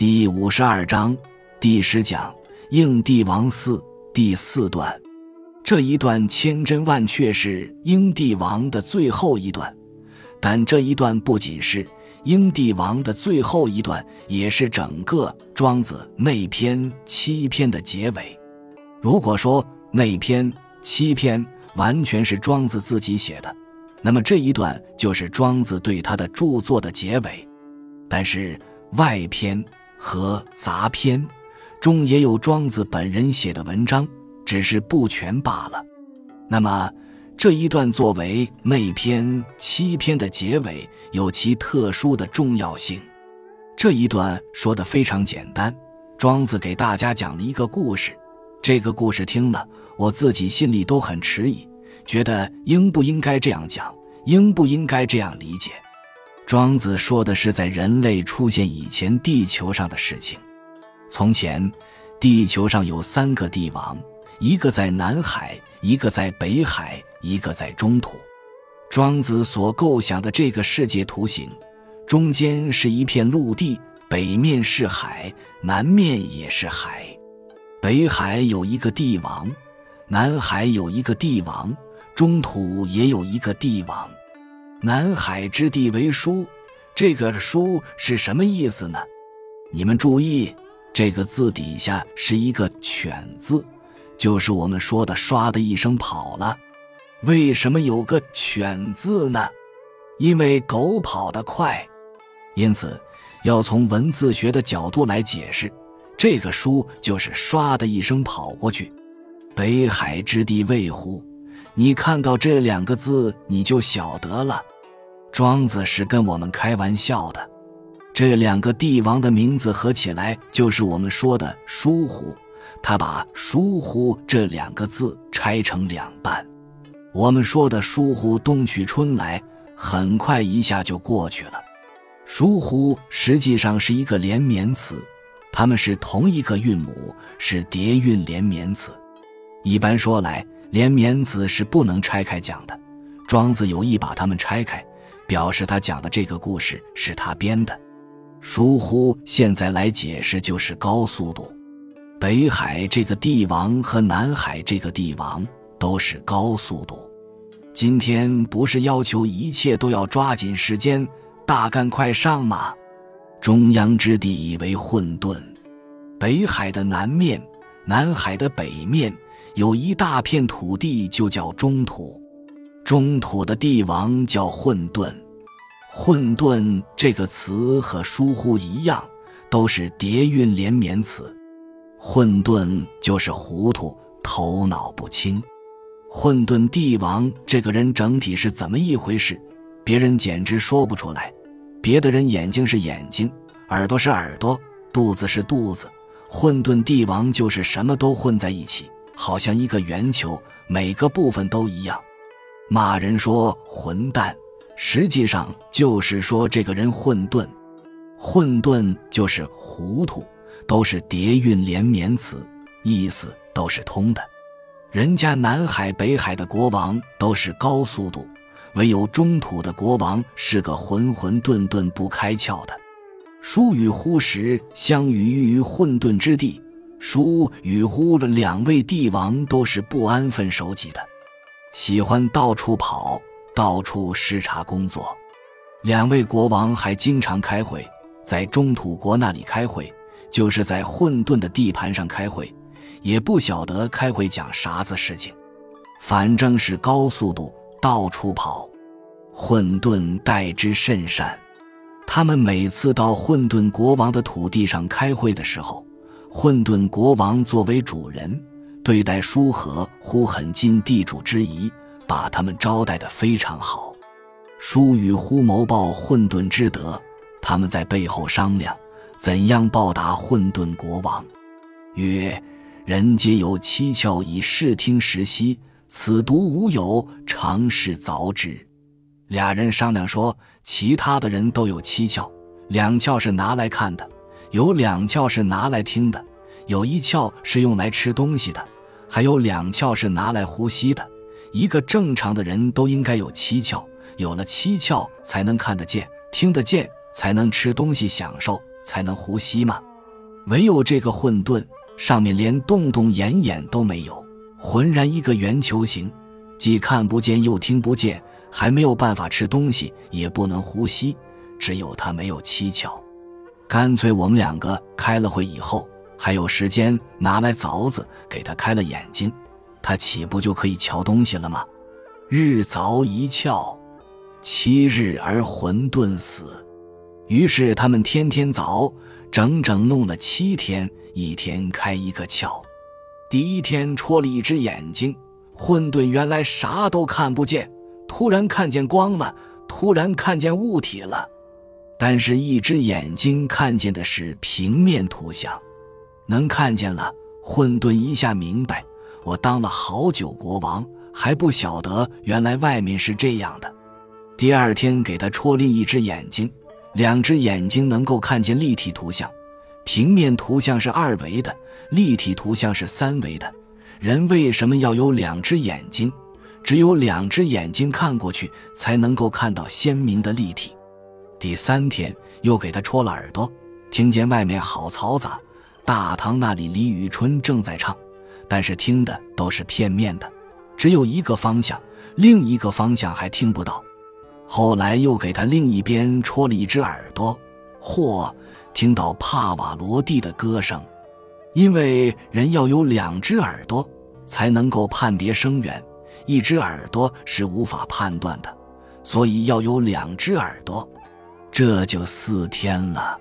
第五十二章第十讲应帝王四第四段，这一段千真万确是应帝王的最后一段，但这一段不仅是应帝王的最后一段，也是整个庄子内篇七篇的结尾。如果说内篇七篇完全是庄子自己写的，那么这一段就是庄子对他的著作的结尾。但是外篇。和杂篇中也有庄子本人写的文章，只是不全罢了。那么这一段作为内篇七篇的结尾，有其特殊的重要性。这一段说的非常简单，庄子给大家讲了一个故事。这个故事听了，我自己心里都很迟疑，觉得应不应该这样讲，应不应该这样理解。庄子说的是在人类出现以前地球上的事情。从前，地球上有三个帝王，一个在南海，一个在北海，一个在中土。庄子所构想的这个世界图形，中间是一片陆地，北面是海，南面也是海。北海有一个帝王，南海有一个帝王，中土也有一个帝王。南海之地为书，这个书是什么意思呢？你们注意，这个字底下是一个犬字，就是我们说的“唰”的一声跑了。为什么有个犬字呢？因为狗跑得快，因此要从文字学的角度来解释，这个书就是“唰”的一声跑过去。北海之地为乎？你看到这两个字，你就晓得了。庄子是跟我们开玩笑的。这两个帝王的名字合起来，就是我们说的“疏忽”。他把“疏忽”这两个字拆成两半。我们说的“疏忽”，冬去春来，很快一下就过去了。“疏忽”实际上是一个连绵词，它们是同一个韵母，是叠韵连绵词。一般说来，连绵词是不能拆开讲的。庄子有意把它们拆开，表示他讲的这个故事是他编的。疏忽现在来解释就是高速度。北海这个帝王和南海这个帝王都是高速度。今天不是要求一切都要抓紧时间，大干快上吗？中央之地为混沌，北海的南面，南海的北面。有一大片土地就叫中土，中土的帝王叫混沌。混沌这个词和疏忽一样，都是叠韵连绵词。混沌就是糊涂、头脑不清。混沌帝王这个人整体是怎么一回事？别人简直说不出来。别的人眼睛是眼睛，耳朵是耳朵，肚子是肚子。混沌帝王就是什么都混在一起。好像一个圆球，每个部分都一样。骂人说混蛋，实际上就是说这个人混沌。混沌就是糊涂，都是叠韵连绵词，意思都是通的。人家南海北海的国王都是高速度，唯有中土的国王是个混混沌沌不开窍的。疏与忽时相与于混沌之地。叔与呼的两位帝王都是不安分守己的，喜欢到处跑，到处视察工作。两位国王还经常开会，在中土国那里开会，就是在混沌的地盘上开会，也不晓得开会讲啥子事情，反正是高速度到处跑。混沌待之甚善，他们每次到混沌国王的土地上开会的时候。混沌国王作为主人，对待舒和呼很尽地主之谊，把他们招待得非常好。舒与呼谋报混沌之德，他们在背后商量怎样报答混沌国王。曰：人皆有七窍以视听时息，此独无有，常是凿之。俩人商量说，其他的人都有七窍，两窍是拿来看的。有两窍是拿来听的，有一窍是用来吃东西的，还有两窍是拿来呼吸的。一个正常的人都应该有七窍，有了七窍才能看得见、听得见，才能吃东西享受，才能呼吸嘛。唯有这个混沌，上面连洞洞眼眼都没有，浑然一个圆球形，既看不见又听不见，还没有办法吃东西，也不能呼吸，只有它没有七窍。干脆我们两个开了会以后，还有时间拿来凿子给他开了眼睛，他岂不就可以瞧东西了吗？日凿一窍，七日而混沌死。于是他们天天凿，整整弄了七天，一天开一个窍。第一天戳了一只眼睛，混沌原来啥都看不见，突然看见光了，突然看见物体了。但是，一只眼睛看见的是平面图像，能看见了。混沌一下明白，我当了好久国王。还不晓得原来外面是这样的。第二天给他戳另一只眼睛，两只眼睛能够看见立体图像，平面图像是二维的，立体图像是三维的。人为什么要有两只眼睛？只有两只眼睛看过去才能够看到鲜明的立体。第三天又给他戳了耳朵，听见外面好嘈杂，大堂那里李宇春正在唱，但是听的都是片面的。只有一个方向，另一个方向还听不到。后来又给他另一边戳了一只耳朵，嚯，听到帕瓦罗蒂的歌声。因为人要有两只耳朵才能够判别声源，一只耳朵是无法判断的，所以要有两只耳朵。这就四天了。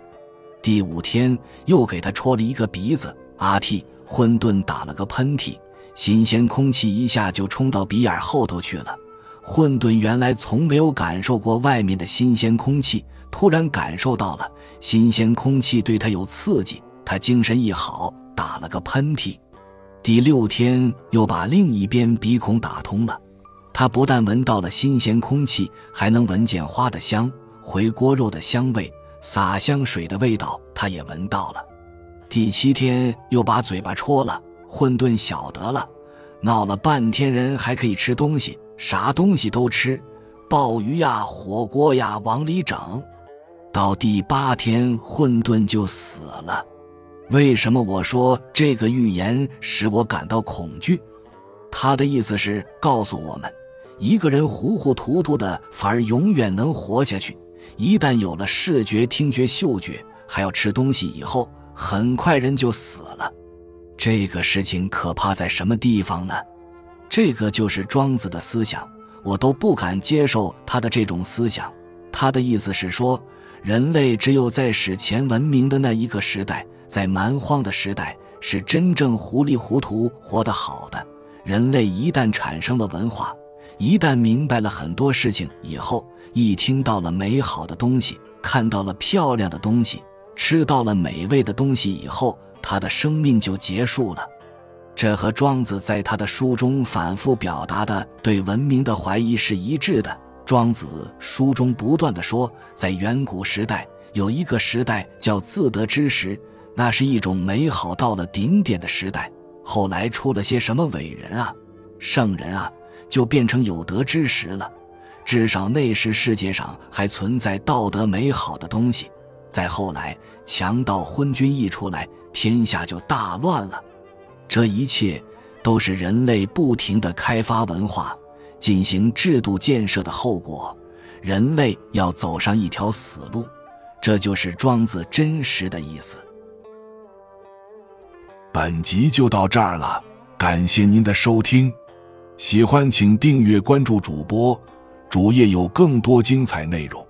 第五天又给他戳了一个鼻子，阿嚏，混沌打了个喷嚏。新鲜空气一下就冲到鼻眼后头去了。混沌原来从没有感受过外面的新鲜空气，突然感受到了新鲜空气对他有刺激，他精神一好，打了个喷嚏。第六天又把另一边鼻孔打通了，他不但闻到了新鲜空气，还能闻见花的香、回锅肉的香味、洒香水的味道，他也闻到了。第七天又把嘴巴戳了。混沌晓得了，闹了半天，人还可以吃东西，啥东西都吃，鲍鱼呀、火锅呀，往里整。到第八天，混沌就死了。为什么我说这个预言使我感到恐惧？他的意思是告诉我们，一个人糊糊涂涂的，反而永远能活下去；一旦有了视觉、听觉、嗅觉，还要吃东西，以后很快人就死了。这个事情可怕在什么地方呢？这个就是庄子的思想，我都不敢接受他的这种思想。他的意思是说，人类只有在史前文明的那一个时代，在蛮荒的时代，是真正糊里糊涂活得好的。人类一旦产生了文化，一旦明白了很多事情以后，一听到了美好的东西，看到了漂亮的东西，吃到了美味的东西以后。他的生命就结束了，这和庄子在他的书中反复表达的对文明的怀疑是一致的。庄子书中不断的说，在远古时代有一个时代叫自得之时，那是一种美好到了顶点的时代。后来出了些什么伟人啊、圣人啊，就变成有德之时了。至少那时世界上还存在道德美好的东西。再后来，强盗昏君一出来。天下就大乱了，这一切都是人类不停的开发文化、进行制度建设的后果。人类要走上一条死路，这就是庄子真实的意思。本集就到这儿了，感谢您的收听，喜欢请订阅关注主播，主页有更多精彩内容。